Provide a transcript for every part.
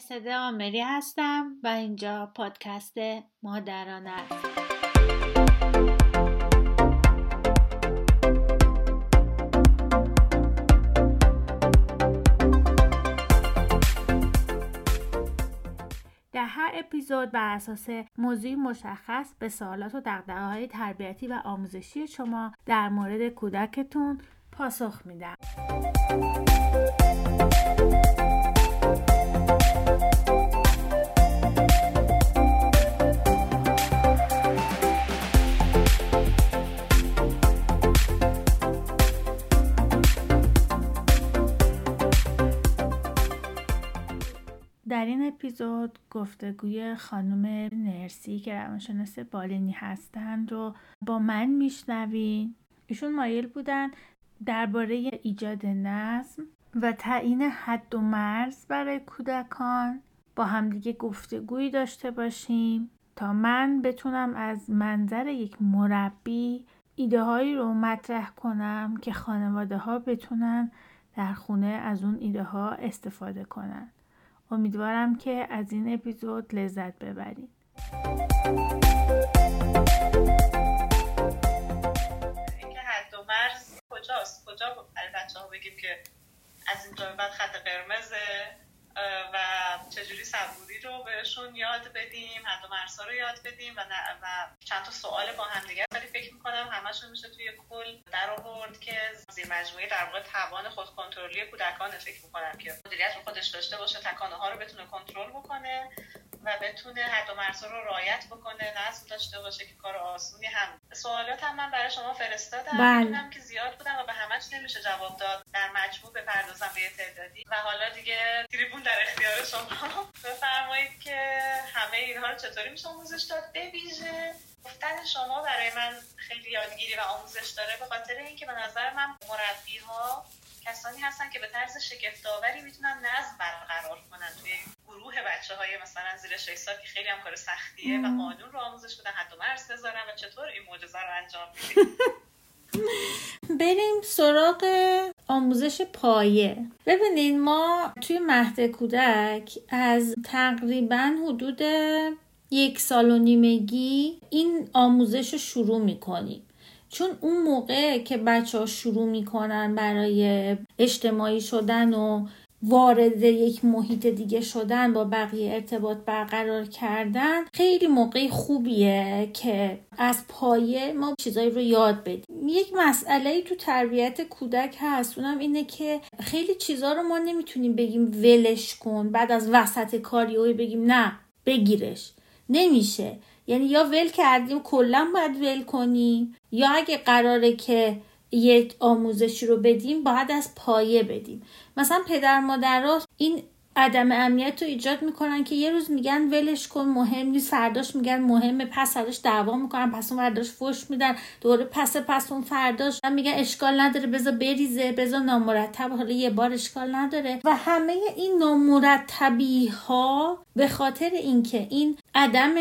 مرسده آمری هستم و اینجا پادکست مادران است در هر اپیزود بر اساس موضوعی مشخص به سوالات و دقدقه های تربیتی و آموزشی شما در مورد کودکتون پاسخ میدم. در این اپیزود گفتگوی خانم نرسی که روانشناس بالینی هستند رو با من میشنوین. ایشون مایل بودن درباره ایجاد نظم و تعیین حد و مرز برای کودکان با همدیگه گفتگویی داشته باشیم تا من بتونم از منظر یک مربی ایده هایی رو مطرح کنم که خانواده ها بتونن در خونه از اون ایده ها استفاده کنن. امیدوارم که از این اپیزود لذت ببرید اینکه حد و مرز کجاست؟ کجا برای بچه ها بگیم که از اینجا بعد خط قرمزه؟ و چجوری صبوری رو بهشون یاد بدیم حد و مرزها رو یاد بدیم و, و چند تا سوال با هم دیگه. ولی فکر می‌کنم همشون میشه توی کل در آورد که زیر مجموعه در واقع توان خود کنترلی کودکان فکر می‌کنم که مدیریت رو خودش داشته باشه تکانه ها رو بتونه کنترل بکنه. و بتونه حد و مرزها رو رعایت بکنه نظم داشته باشه که کار آسونی هم. سوالات هم من برای شما فرستادم. بله. می‌دونم که زیاد بودم و به همش نمیشه جواب داد. در مجموع بپردازم به تعدادی. و حالا دیگه تریبون در اختیار شما. بفرمایید که همه اینها رو چطوری میشه آموزش داد؟ بویژه. گفتن شما برای من خیلی یادگیری و آموزش داره به خاطر اینکه به نظر من مربی ها کسانی هستن که به طرز شگفت‌آوری می‌تونن نظم برقرار کنن توی گروه بچه های مثلا زیر 6 سال که خیلی هم کار سختیه و قانون رو آموزش بدن حتی مرز بذارن و چطور این معجزه رو انجام میدن؟ بریم سراغ آموزش پایه. ببینید ما توی مهد کودک از تقریبا حدود یک سال و نیمگی این آموزش رو شروع می‌کنیم. چون اون موقع که بچه ها شروع می‌کنن برای اجتماعی شدن و وارد یک محیط دیگه شدن با بقیه ارتباط برقرار کردن خیلی موقع خوبیه که از پایه ما چیزایی رو یاد بدیم. یک مسئله تو تربیت کودک هست اونم اینه که خیلی چیزا رو ما نمی‌تونیم بگیم ولش کن بعد از وسط کاری بگیم نه بگیرش. نمیشه. یعنی یا ول کردیم کلا باید ول کنیم یا اگه قراره که یک آموزشی رو بدیم باید از پایه بدیم. مثلا پدر مادرها این عدم امنیت رو ایجاد می‌کنن که یه روز میگن ولش کن مهم نیست. فرداش میگن مهمه پس فرداش دعوا می‌کنن پس اون فرداش فش میدن. دوره پس پس اون فرداش میگن اشکال نداره بذار بریزه بذار نامرتب حالا یه بار اشکال نداره. و همه این نامرتبی ها به خاطر اینکه این عدم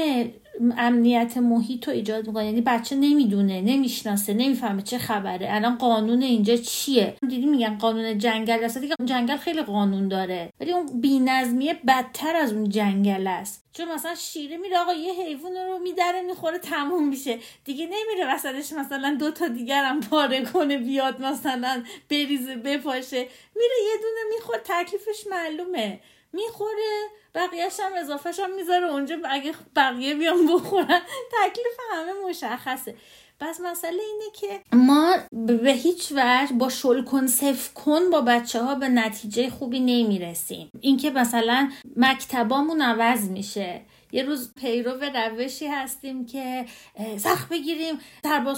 امنیت محیط رو ایجاد می‌کنه. یعنی بچه نمی‌دونه نمی‌شناسه نمی‌فهمه چه خبره. الان قانون اینجا چیه؟ دیدی میگن قانون جنگل اصلا دیگه جنگل خیلی قانون داره. ولی اون بینظمیه بدتر از اون جنگل است. چون مثلا شیره میره آقا یه حیوان رو میدره می‌خوره تموم میشه. دیگه نمیره وسطش مثلا دو تا دیگر هم پاره کنه بیاد مثلا بریزه بپاشه. میره یه دونه می‌خوره تکلیفش معلومه. می‌خوره بقیهش هم اضافهش هم می‌ذاره اونجا اگه بقیه بیان بخورن تکلیف همه مشخصه. پس مسئله اینه که ما به هیچ وجه با شل کن صف کن با بچه ها به نتیجه خوبی نمی‌رسیم. اینکه مثلا مکتبامون عوض میشه. یه روز پیرو روشی هستیم که سخت بگیریم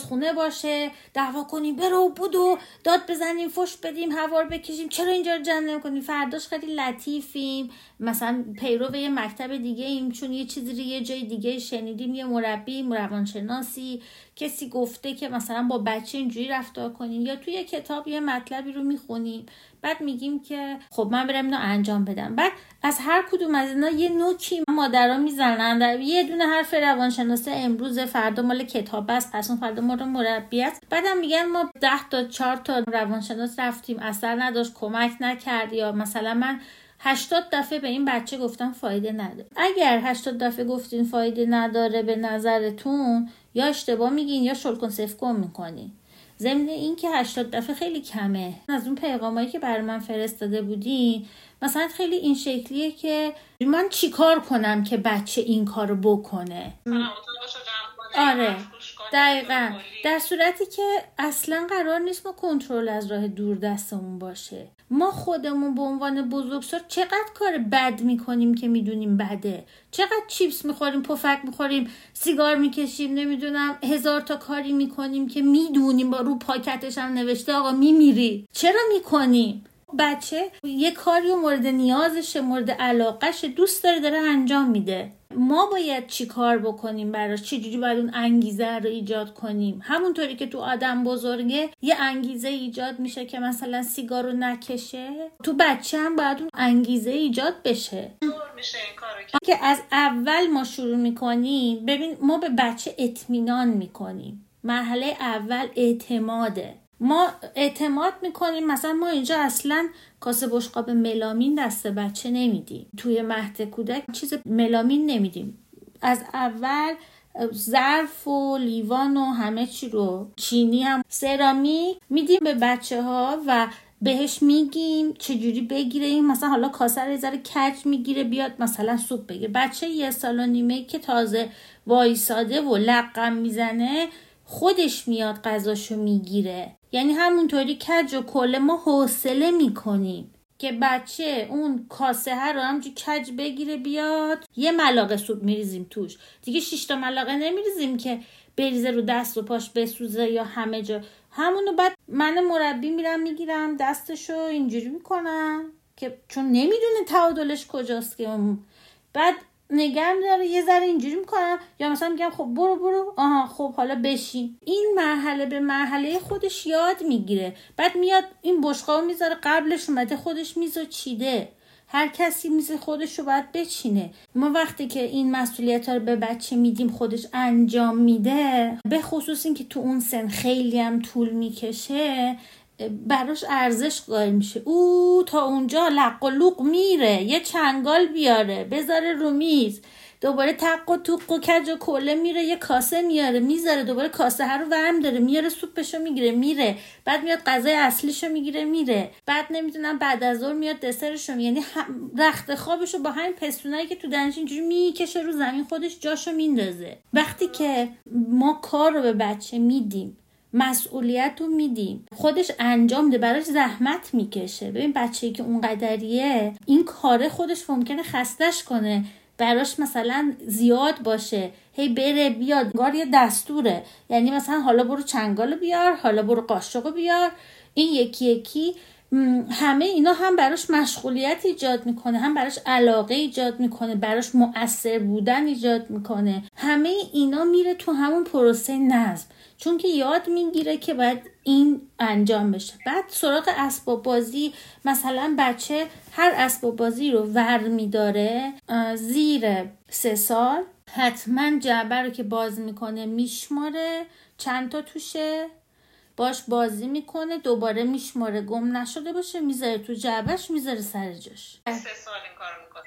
خونه باشه دعوا کنیم برو بودو داد بزنیم فش بدیم هوار بکشیم. چرا اینجا رو جمع کنیم فرداش خیلی لطیفیم. مثلا پیرو یه مکتب دیگه ایم چون یه چیزی رو یه جای دیگه شنیدیم یه مربی روانشناسی کسی گفته که مثلا با بچه اینجوری رفتار کنیم یا توی کتاب یه مطلبی رو می‌خونیم. بعد میگیم که خب من برم اینو انجام بدم. بعد از هر کدوم از اینا یه نوکی مادرها می‌زنن در یه دونه حرف روانشناس امروز فردا مال کتاب است پس اون فردا ما رو مربی است. بعدم میگن ما ده تا چهار تا روانشناس رفتیم اثر نداشت کمک نکرد یا مثلا من هشتاد دفعه به این بچه گفتن فایده نداره. اگر هشتاد دفعه گفتین فایده نداره به نظرتون یا اشتباه میگین یا شلکن سفکن می‌کنین. ضمن این که 80 دفعه خیلی کمه. از اون پیغامایی که برای من فرستاده بودین مثلا خیلی این شکلیه که من چیکار کنم که بچه این کارو بکنه؟ آره دقیقا. در صورتی که اصلا قرار نیست ما کنترل از راه دور دستمون باشه. ما خودمون به عنوان بزرگسال چقدر کار بد می‌کنیم که می‌دونیم بده؟ چقدر چیپس می‌خوریم پفک می‌خوریم سیگار می‌کشیم نمی‌دونم هزار تا کاری می‌کنیم که می‌دونیم با رو پاکتش هم نوشته آقا میمیری. چرا می‌کنیم؟ بچه یه کاری و مورد نیازشه مورد علاقهش دوست داره داره انجام میده. ما باید چی کار بکنیم براش؟ چجوری باید اون انگیزه رو ایجاد کنیم؟ همونطوری که تو آدم بزرگه یه انگیزه ایجاد میشه که مثلا سیگار رو نکشه. تو بچه هم باید اون انگیزه ایجاد بشه. که از اول ما شروع می‌کنیم ببین ما به بچه اطمینان می‌کنیم. مرحله اول اعتماده. ما اعتماد می‌کنیم. مثلا ما اینجا اصلا کاسه بشقاب ملامین دست بچه نمیدیم. توی مهد کودک چیز ملامین نمیدیم. از اول ظرف و لیوان و همه چی رو چینی هم سرامیک میدیم به بچه ها و بهش میگیم چجوری بگیره این مثلا حالا کاسه رو ذره کج می‌گیره بیاد مثلا سوپ بگیره بچه یه سال و نیمه که تازه وایساده و لقم می‌زنه خودش میاد غذاشو می‌گیره. یعنی همونطوری کج و کله ما حوصله می‌کنیم که بچه اون کاسه ها رو همجور کج بگیره بیاد یه ملاقه سوپ میریزیم توش. دیگه شیشتا ملاقه نمیریزیم که بریزه رو دست و پاش بسوزه یا همه جا. همونو بعد من مربی میرم می‌گیرم دستشو اینجوری می‌کنم که چون نمی‌دونه تعادلش کجاست که بعد نگم داره یه ذره اینجوری می‌کنم. یا مثلا میگم خب برو برو. آها خب حالا بشین. این مرحله به مرحله خودش یاد می‌گیره. بعد میاد این بشقا می‌ذاره قبلش اومده خودش میز چیده. هر کسی میز خودش رو باید بچینه. ما وقتی که این مسئولیت رو به بچه میدیم خودش انجام میده به خصوص اینکه تو اون سن خیلی هم طول می‌کشه براش ارزش قائل میشه. او تا اونجا لق و لوق میره. یه چنگال بیاره. بذاره رو میز. دوباره تق و توق و کج و کله میره. یه کاسه میاره. می‌ذاره. دوباره کاسه هر رو ورم داره. میاره سوپشو می‌گیره. میره. بعد میاد غذای اصلیشو می‌گیره. میره. بعد نمی‌دونم بعد از ظهر میاد دسرشو یعنی رخت خوابشو با همین پستونایی که تو دنش اینجوری می‌کشه رو زمین خودش جاشو میندازه. وقتی که ما کار رو به بچه میدیم مسئولیت رو میدیم خودش انجام ده براش زحمت می‌کشه. ببین بچه که اون قدریه این کاره خودش ممکنه خستش کنه. براش مثلا زیاد باشه. هی بره بیاد. گار یه دستوره. یعنی مثلا حالا برو چنگال بیار حالا برو قاشق بیار. این یکی یکی. همه اینا هم براش مشغولیت ایجاد می‌کنه. هم براش علاقه ایجاد می‌کنه. براش مؤثر بودن ایجاد می‌کنه. همه اینا میره تو همون پروسه نظم. چون که یاد می‌گیره که باید این انجام بشه. بعد سراغ اسباب بازی مثلا بچه هر اسباب بازی رو ور میداره زیر سه سال. حتما جعبه رو که باز می‌کنه میشماره چند تا توشه باش بازی می‌کنه دوباره میشماره. گم نشده باشه می‌ذاره تو جعبهش می‌ذاره سر جاش. سه سال این کار می‌کنه.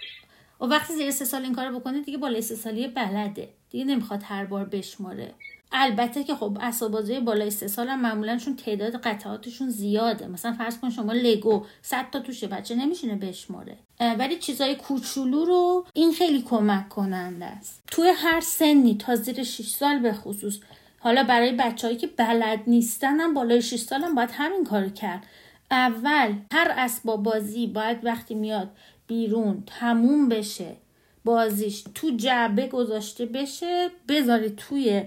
و وقتی زیر سه سال این کار بکنه دیگه بالای سه سالی بلده. دیگه نمی‌خواد هر بار بشماره. البته که خب اسبابازی بالای سه سال هم معمولا چون تعداد قطعاتشون زیاده. مثلا فرض کن شما لگو 100 تا توشه بچه نمیشینه بشماره. ولی چیزای کوچولو رو این خیلی کمک کننده است. توی هر سنی تا زیر 6 سال به خصوص. حالا برای بچههایی که بلد نیستن هم بالای 6 سال هم باید همین کار کرد. اول هر اسباب بازی باید وقتی میاد بیرون تموم بشه بازیش تو جعبه گذاشته بشه بذاری توی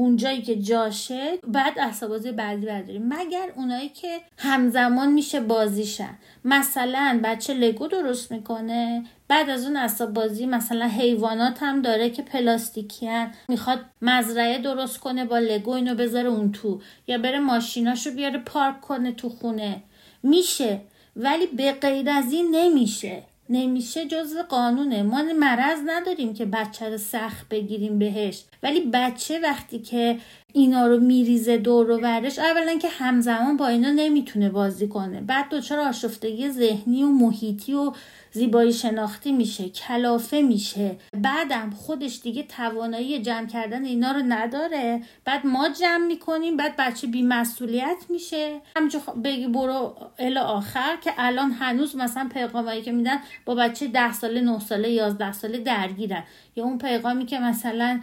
اونجایی که جاشه بعد اسبابازی بعدی برداریم. مگر اونایی که همزمان میشه بازیشن. مثلا بچه لگو درست می‌کنه بعد از اون اسباب بازی مثلا حیوانات هم داره که پلاستیکی هن. می‌خواد مزرعه درست کنه با لگو اینو بذاره اون تو. یا بره ماشیناشو بیاره پارک کنه تو خونه. میشه. ولی به غیر از این نمیشه. نمیشه جز قانونه. ما مرض نداریم که بچه رو سخت بگیریم بهش. ولی بچه وقتی که اینا رو میریزه دور و برش. اولا که همزمان با اینا نمی‌تونه بازی کنه. بعد دچار آشفتگی ذهنی و محیطی و زیبایی شناختی میشه کلافه میشه. بعدم خودش دیگه توانایی جمع کردن اینا رو نداره. بعد ما جمع می‌کنیم بعد بچه بیمسئولیت میشه. همینجا بگی برو ال آخر که الان هنوز مثلا پیغامایی که میدن با بچه ده ساله نه ساله یازده ساله درگیرن. یا اون پیغامی که مثلا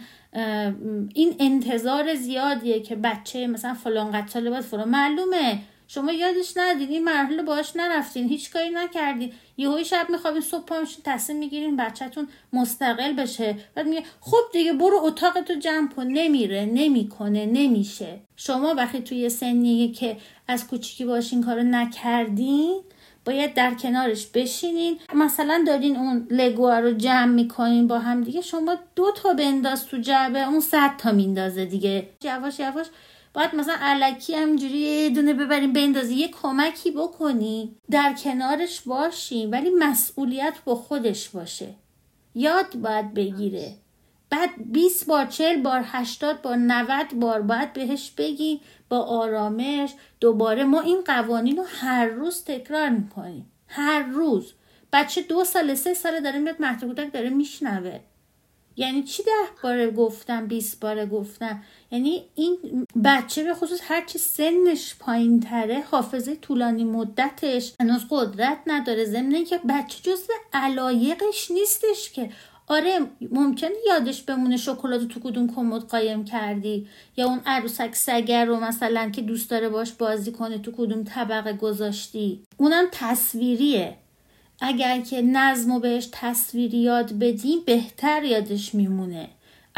این انتظار زیادیه که بچه مثلا فلان قد ساله باید فلان معلومه. شما یادش ندید این مرحله باش نرفتین. هیچ کاری نکردین. یهوی شب میخوابین صبح پا تصمیم می‌گیرین بچهتون مستقل بشه. بعد میگه خب دیگه برو اتاقتو جمع کن. نمیره نمی‌کنه نمیشه. شما وقتی توی سنیه که از کوچیکی باشین کارو نکردین باید در کنارش بشینین. مثلا دارین اون لگوها رو جمع می‌کنین با هم دیگه شما دو تا بنداز تو جعبه اون صد تا میندازه دیگه. یواش یواش باید مثلا علکی همینجوری یه دونه ببریم بندازی. یه کمکی بکنی. در کنارش باشی ولی مسئولیت با خودش باشه. یاد باید بگیره. بعد 20 بار 40 بار 80 بار 90 بار باید بهش بگی با آرامش دوباره. ما این قوانین رو هر روز تکرار می‌کنیم. هر روز. بچه دو سال سه ساله داره میاد مهد کودک داره میشنوه. یعنی چی ده باره گفتم 20 باره گفتم؟ یعنی این بچه به خصوص هرچی سنش پایین تره حافظه طولانی مدتش هنوز قدرت نداره. ضمن که بچه جزو علایقش نیستش که آره ممکنه یادش بمونه شکلات تو کدوم کمد قایم کردی. یا اون عروسک سگر رو مثلا که دوست داره باش بازی کنه تو کدوم طبقه گذاشتی. اونم تصویریه. اگر که نظم و بهش تصویری یاد بدیم بهتر یادش میمونه.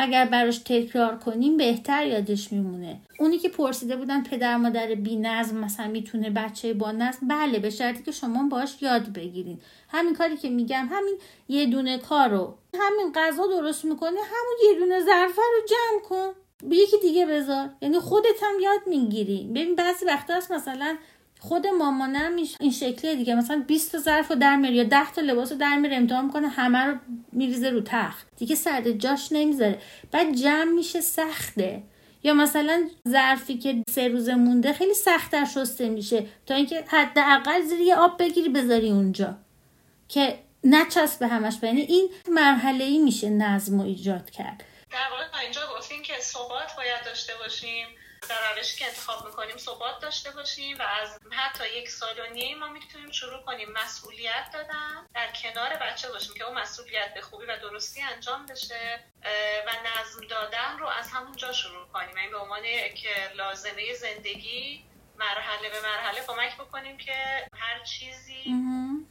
اگر براش تکرار کنیم بهتر یادش میمونه. اونی که پرسیده بودن پدر مادر بی نظم مثلا می‌تونه بچه با نظم بله به شرطی که شما باش یاد بگیرین. همین کاری که میگم همین یه دونه کارو همین غذا درست می‌کنه همون یه دونه ظرفه رو جمع کن. به یکی دیگه بذار. یعنی خودت هم یاد می‌گیری. ببین بعضی وقتا هست مثلا خود مامانم این شکلیه دیگه. مثلا 20 تا ظرف رو در میاره یا 10 تا لباس رو در میاره امتحان می‌کنه همه رو میریزه رو تخت. دیگه سرد جاش نمی‌ذاره. بعد جمع میشه سخته. یا مثلا ظرفی که سه روزه مونده خیلی سختتر شسته میشه. تا اینکه حداقل زیر یه آب بگیری بذاری اونجا. که نچسبه همش یعنی این مرحله ای میشه نظم و ایجاد کرد. در واقع اینجا گفتیم که ثبات باید داشته باشیم. در روشی که انتخاب می‌کنیم ثبات داشته باشیم و از حتی یک سال و نیم ما می‌تونیم شروع کنیم مسئولیت دادن. در کنار بچه باشیم که اون مسئولیت به خوبی و درستی انجام بشه و نظم دادن رو از همون جا شروع کنیم. این به عنوان که لازمه زندگی مرحله به مرحله کمک بکنیم که هر چیزی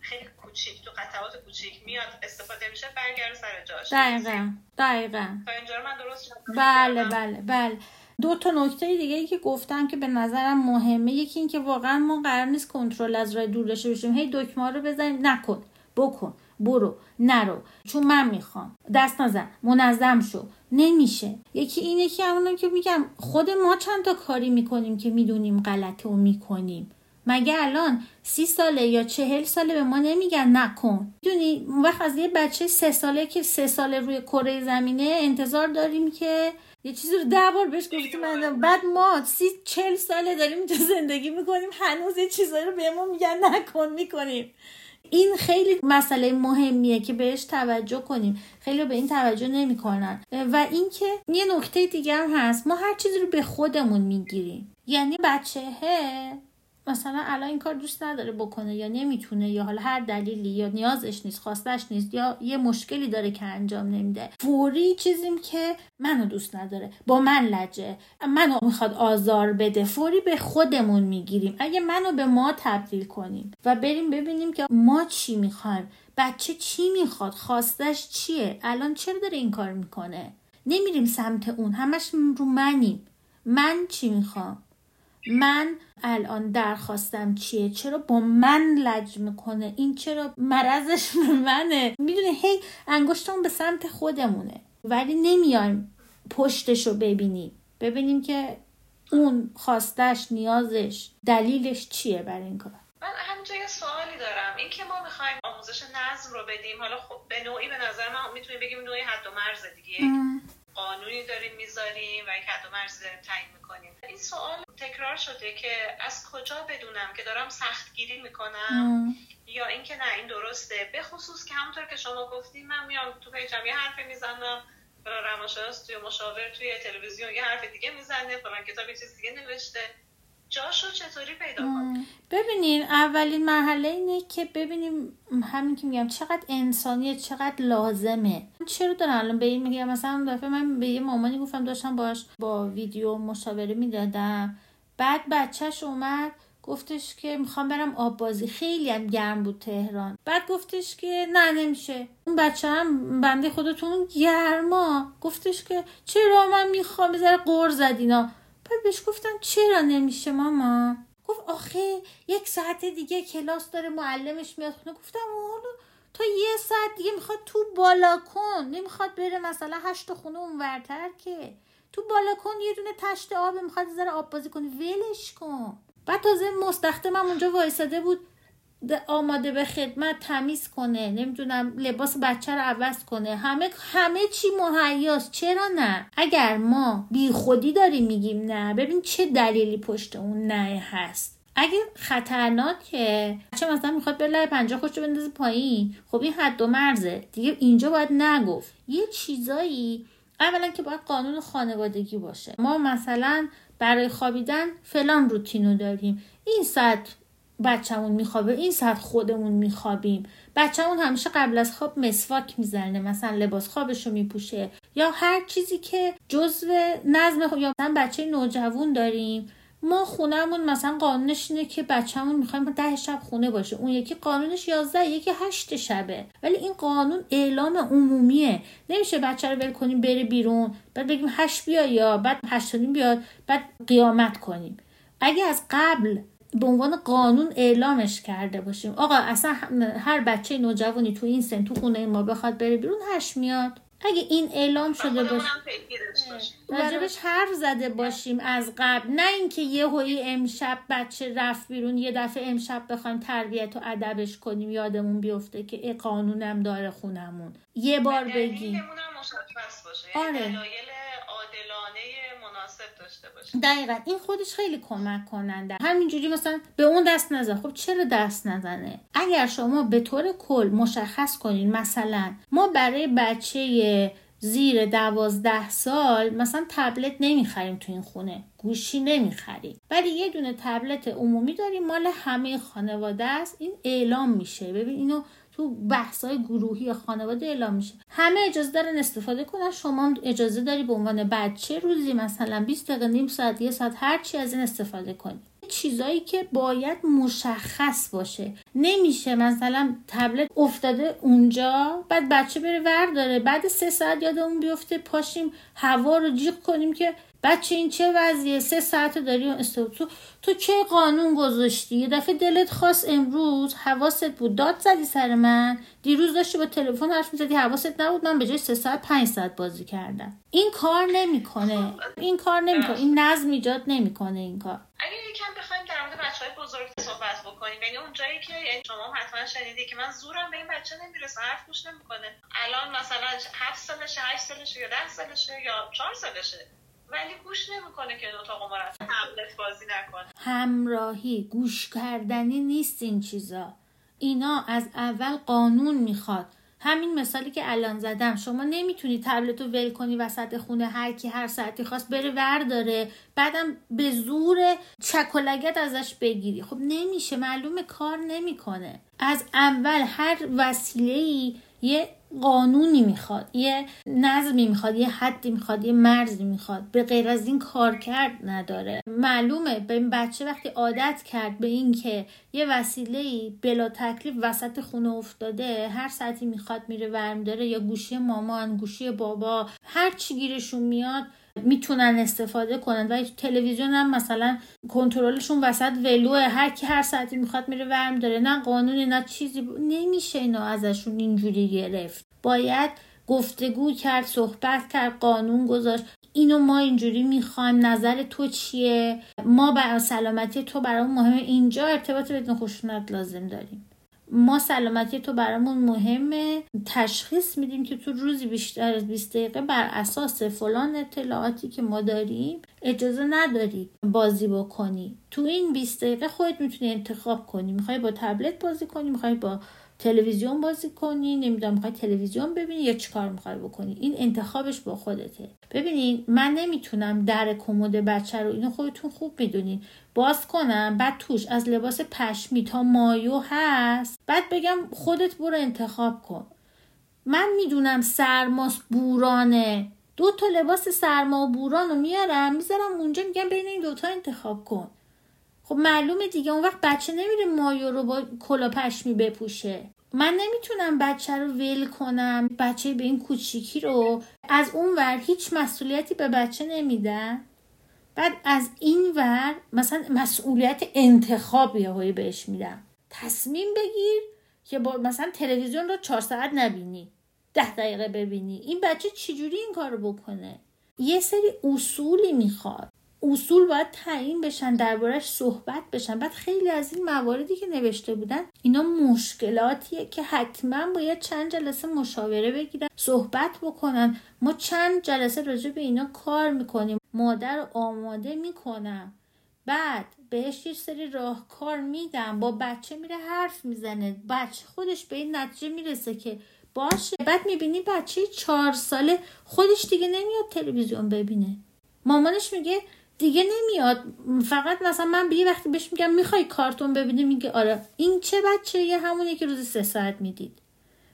خیلی کوچیک تو قطعات کوچیک میاد استفاده میشه برگرد سر جاش. دقیقا. دقیقا. تا اینجا من درست بله بله بله. دو تا نکته دیگه ای که گفتم که به نظرم مهمه یکی این که واقعا ما قرار نیست کنترل از راه دور داشته باشیم. هی دکمه رو بزنیم. نکن. بکن. برو. نرو. چون من می‌خوام. دست نزن. منظم شو. نمیشه. یکی اینه که همونم که میگم خود ما چند تا کاری می‌کنیم که می‌دونیم غلطه و می‌کنیم. مگه الان سی ساله یا چهل ساله به ما نمیگن نکن. می‌دونی وقت از یه بچه سه ساله که سه ساله روی کره زمینه انتظار داریم که یه چیزی رو ده بار بهش گفتیم بعد ما سی چل ساله داریم اینجا زندگی می‌کنیم هنوز یه چیزایی رو به ما میگن نکن می‌کنیم. این خیلی مسئله مهمیه که بهش توجه کنیم. خیلی به این توجه نمی‌کنن. و اینکه یه نکته دیگه هم هست ما هر چیزی رو به خودمون می‌گیریم. یعنی بچه مثلا الان این کار دوست نداره بکنه یا نمی‌تونه یا حالا هر دلیلی یا نیازش نیست خواستش نیست یا یه مشکلی داره که انجام نمیده. فوری چیزیم که منو دوست نداره با من لجه. منو می‌خواد آزار بده. فوری به خودمون می‌گیریم. اگه منو به ما تبدیل کنیم و بریم ببینیم که ما چی می‌خوایم بچه چی می‌خواد خواستش چیه الان چرا داره این کار می‌کنه؟ نمیریم سمت اون همش رو منیم. من چی می‌خوام؟ من الان درخواستم چیه؟ چرا با من لج می‌کنه؟ این چرا مرضش به منه؟ می‌دونه هی انگشتمون به سمت خودمونه. ولی نمیایم پشتش رو ببینیم. ببینیم که اون خواستش نیازش دلیلش چیه برای این کار. من همینجا یه سوالی دارم. این که ما می‌خوایم آموزش نظم رو بدیم. حالا خب به نوعی به نظر من می‌تونیم بگیم نوعی حد و مرز دیگه. قانونی داریم می‌ذاریم و یک حد و مرز تعیین می‌کنیم. این سوال تکرار شده که از کجا بدونم که دارم سختگیری می‌کنم یا اینکه نه این درسته. به خصوص که همونطور که شما گفتیم من میام تو پیجم یه حرفی می‌زنم روانشناس توی مشاور توی تلویزیون یه حرف دیگه می‌زنه فلان کتاب یه چیز دیگه نوشته. جاشو چطوری پیدا کنیم ببینین اولین مرحله اینه که ببینیم همین که میگم چقدر انسانیه چقدر لازمه. چرا دارم الان به این میگم؟ مثلا دفعه من به یه مامانی گفتم داشتم باش با ویدیو مشاوره می‌دادم. بعد بچهش اومد گفتش که می‌خوام برم آب بازی. خیلی هم گرم بود تهران. بعد گفتش که نه نمیشه. اون بچه هم بنده خودتون گرما. گفتش که چرا من می‌خوام بذاره قور زد اینا بعد بهش گفتم چرا نمیشه ماما؟ گفت آخه یک ساعت دیگه کلاس داره معلمش میاد خونه. گفتم حالا تا یه ساعت دیگه می‌خواد تو بالاکن نمی‌خواد بره مثلا هشت خونه اونورتر که. تو بالاکن یه دونه تشت آب می‌خواد ذره آب بازی کنی. ولش کن. بعد تازه مستخدمم اونجا وایساده بود. آماده به خدمت تمیز کنه. نمی‌دونم لباس بچه رو عوض کنه. همه همه چی مهیاست. چرا نه؟ اگر ما بی خودی داریم میگیم نه ببین چه دلیلی پشت اون نه هست. اگه خطرناکه چه مثلا می‌خواد به لای پنجاه خوش بندازه پایین. خب این حد و مرزه. دیگه اینجا باید نگفت. یه چیزایی اولا که باید قانون خانوادگی باشه. ما مثلا برای خوابیدن فلان روتینو داریم. این ساعت بچهمون میخوابه این ساعت خودمون میخوابیم. بچهمون همیشه قبل از خواب مسواک می‌زنه مثلا لباس خوابش رو میپوشه یا هر چیزی که جزو نظم خواب یا مثلا بچه نوجوان داریم. ما خونهمون مثلا قانونش اینه که بچهمون می‌خوایم ده شب خونه باشه. اون یکی قانونش یازده یکی هشت شبه. ولی این قانون اعلام عمومیه. نمیشه بچه رو ول کنیم بره بیرون بعد بگیم هشت بیا یا بعد هشت بیاد بعد قیامت کنیم. اگه از قبل به عنوان قانون اعلامش کرده باشیم آقا اصلا هر بچه نوجوانی تو این سن تو خونه ما بخواد بره بیرون هشت میاد. اگه این اعلام شده باشه. راجبش حرف زده باشیم از قبل. نه اینکه یه هوی امشب بچه رفت بیرون یه دفعه امشب بخوایم تربیت و ادبش کنیم یادمون بیفته که قانونم داره خونمون. یه بار بگیم. آره. عادلانه مناسب باشه دقیقا. این خودش خیلی کمک کننده. همینجوری مثلا به اون دست نزن. خب چرا دست نزنه؟ اگر شما به طور کل مشخص کنین مثلا ما برای بچه زیر دوازده سال مثلا تبلت نمی‌خریم تو این خونه. گوشی نمی‌خریم. ولی یه دونه تبلت عمومی داریم. مال همه خانواده است. این اعلام میشه. ببین اینو تو بحث های گروهی خانواده اعلام میشه. همه اجازه دارن استفاده کنن. شما اجازه داری به عنوان بچه روزی مثلا 20 دقیقه نیم ساعت یه ساعت هر چی از این استفاده کنی. چیزایی که باید مشخص باشه. نمیشه مثلا تبلت افتاده اونجا بعد بچه بره ور داره بعد سه ساعت یادمون بیفته پاشیم هوا رو جیغ کنیم که بچه این چه وضعیه؟ سه ساعت داری استو تو تو چه قانون گذاشتی؟ یه دفعه دلت خواست امروز حواست بود. داد زدی سر من. دیروز داشتی با تلفن حرف می‌زدی. حواست نبود. من به جای سه ساعت پنج ساعت بازی کردم. این کار نمی‌کنه. این کار نمی‌کنه. این نظم ایجاد نمی‌کنه این کار. اگه یکم بخوایم در مورد بچه های بزرگ صحبت بکنیم. یعنی اون جایی که شما حتما شنیدی که من زورم به این بچه نمی‌رسه. حرف گوش نمی‌کنه. الان مثلا هفت سالشه هشت سالشه یا ده سالشه یا چهار سالشه. ولی گوش نمی‌کنه که اتاق تبلت بازی نکنه. همراهی گوش کردنی نیست این چیزا. اینا از اول قانون می‌خواد. همین مثالی که الان زدم. شما نمی‌تونی تبلت رو ول کنی وسط خونه هر کی هر ساعتی خواست بره ور داره بعدم به زور چکلگت ازش بگیری. خب نمیشه معلومه کار نمی‌کنه. از اول هر وسیله ای یه قانونی می‌خواد یه نظمی می‌خواد یه حدی می‌خواد یه مرزی می‌خواد. به غیر از این کار کرد نداره. معلومه به این بچه وقتی عادت کرد به اینکه یه وسیله بلا تکلیف وسط خونه افتاده هر ساعتی می‌خواد میره ورم داره یا گوشی مامان گوشی بابا هر چی گیرشون میاد می‌تونن استفاده کنن. و تلویزیون هم مثلا کنترلشون وسط ولوه. هر کی هر ساعتی می‌خواد میره ورم داره. نه قانونی نه چیزی. ب... نمیشه اینا ازشون اینجوری گرفت. باید گفتگو کرد صحبت کرد قانون گذاشت. اینو ما اینجوری می‌خوایم. نظر تو چیه؟ ما بر سلامتی تو برای مهمه. اینجا ارتباط بدون خشونت لازم داریم. ما سلامتی تو برامون مهمه. تشخیص میدیم که تو روزی بیشتر از 20 دقیقه بر اساس فلان اطلاعاتی که ما داریم اجازه نداری بازی بکنی. تو این 20 دقیقه خودت می‌تونی انتخاب کنی. می‌خوای با تبلت بازی کنی می‌خوای با تلویزیون بازی کنی نمی‌دونم می‌خوای تلویزیون ببینی یا چیکار می‌خوای بکنی. این انتخابش با خودته. ببینید من نمی‌تونم در کمد بچه رو اینو خودتون خوب می‌دونین. باز کنم بعد توش از لباس پشمی تا مایو هست بعد بگم خودت برو انتخاب کن. من می‌دونم سرماس بورانه. دو تا لباس سرما و بوران رو میارم می‌ذارم اونجا میگم بین این دوتا انتخاب کن. خب معلومه دیگه اون وقت بچه نمیره مایو رو با کلا پشمی بپوشه. من نمی‌تونم بچه رو ول کنم بچه به این کوچیکی رو. از اون ور هیچ مسئولیتی به بچه نمیدن. بعد از این ور مثلا مسئولیت انتخاب یه بهش میدم. تصمیم بگیر که با مثلا تلویزیون رو چهار ساعت نبینی ده دقیقه ببینی. این بچه چجوری این کار رو بکنه؟ یه سری اصولی می‌خواد. اصول باید تعیین بشن دربارش صحبت بشن. بعد خیلی از این مواردی که نوشته بودن اینا مشکلاتیه که حتما باید چند جلسه مشاوره بگیرن صحبت بکنن. ما چند جلسه راجع به اینا کار می‌کنیم. مادر آماده می‌کنم. بعد بهش یه سری راهکار میدم. با بچه میره حرف می‌زنه. بچه خودش به این نتیجه می‌رسه که باشه. بعد می‌بینی بچه چهار ساله خودش دیگه نمیاد تلویزیون ببینه. مامانش میگه دیگه نمیاد. فقط مثلا من به یه وقتی بهش میگم می‌خوای کارتون ببینی میگه آره. این چه بچه یه همونی که روزی سه ساعت می‌دید.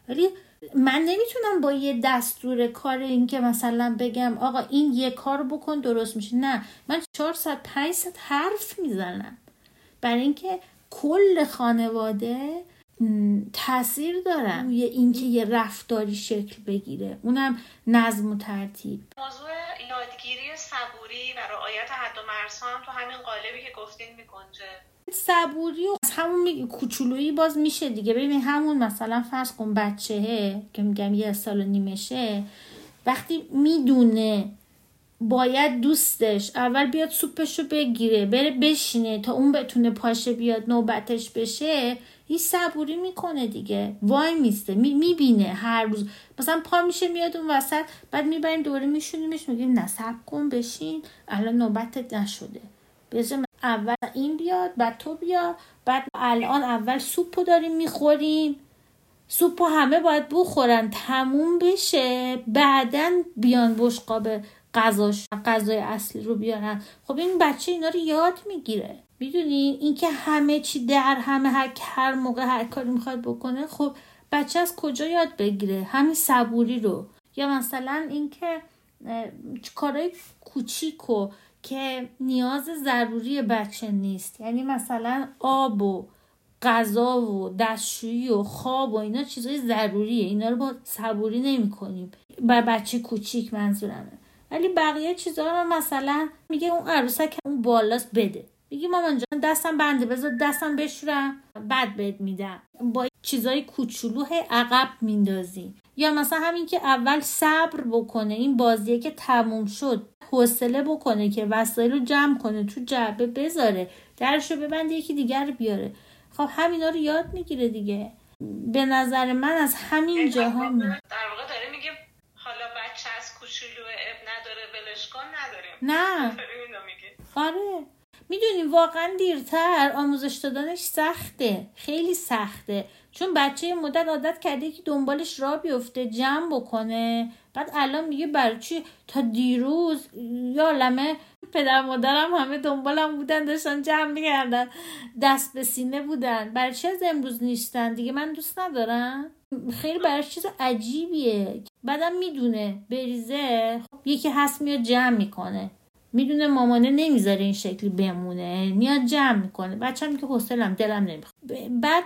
ولی من نمی‌تونم با یه دستور کار این که مثلا بگم آقا این یه کار بکن درست میشه. نه. من چهار ساعت پنج ساعت حرف می‌زنم. برای اینکه کل خانواده تاثیر دارن روی اینکه یه رفتاری شکل بگیره. اونم نظم و ترتیب. موضوع یادگیری صبوری و رعایت حد و مرزها هم تو همین قالبی که گفتین میگنجه. صبوری و از همون می... کوچولویی باز میشه دیگه. ببین همون مثلا فرض کن بچهه که میگم یه سال و نیمشه وقتی می‌دونه باید دوستش اول بیاد سوپشو بگیره بره بشینه تا اون بتونه پاشه بیاد نوبتش بشه این صبوری می‌کنه دیگه. وای میسته. می‌بینه هر روز. مثلا پا میشه میاد اون وسط بعد می‌بریم دوره میشونیمش میگیم نه کن بشین. الان نوبتت نشده. بذار اول این بیاد بعد تو بیا بعد الان اول سوپو داریم می‌خوریم. سوپو همه باید بخورن. تموم بشه. بعدا بیان بشقاب غذاش غذای اصلی رو بیارن. خب این بچه اینا رو یاد می‌گیره. می‌دونی؟ اینکه همه چی در همه هر هر موقع هر کاری می‌خواد بکنه خب بچه از کجا یاد بگیره؟ همین صبوری رو. یا مثلا اینکه کارهای کوچیکو که نیاز ضروری بچه نیست. یعنی مثلا آب و غذا و دستشویی و خواب و اینا چیزای ضروریه. اینا رو با صبوری نمی کنیم بر بچه کوچیک منظورمه. ولی بقیه چیزها رو مثلا میگه اون عروسک اون بالاست بده. میگی مامان جان دستم بنده بذار دستم بشورم. بعد بهت میدم. با چیزای کوچولو عقب میندازی. یا مثلا همین که اول صبر بکنه این بازیه که تموم شد حوصله بکنه که وسایل رو جمع کنه تو جعبه بذاره درش رو ببنده یکی دیگر بیاره. خب همینا رو یاد می‌گیره دیگه. به نظر من از همین جاها در واقع داره میگه حالا بچه از کوچولو اب نداره ولش کن نداریم. نه. آره. می‌دونی واقعا دیرتر آموزش دادنش سخته خیلی سخته. چون بچه مدت عادت کرده که دنبالش را بیفته جمع بکنه. بعد الان میگه برای چی؟ تا دیروز یا لمه پدر مادرم همه دنبالم بودن داشتن جمع می‌کردن. دست به سینه بودن. برای چی از امروز نیستن؟ دیگه من دوست ندارم. خیلی براش چیز عجیبیه. بعدم می‌دونه بریزه. یکی هست میاد جمع می‌کنه. می‌دونه مامانه نمی‌ذاره این شکلی بمونه میاد جمع می‌کنه. بچم که حوصلم دلم نمی‌خواد. بعد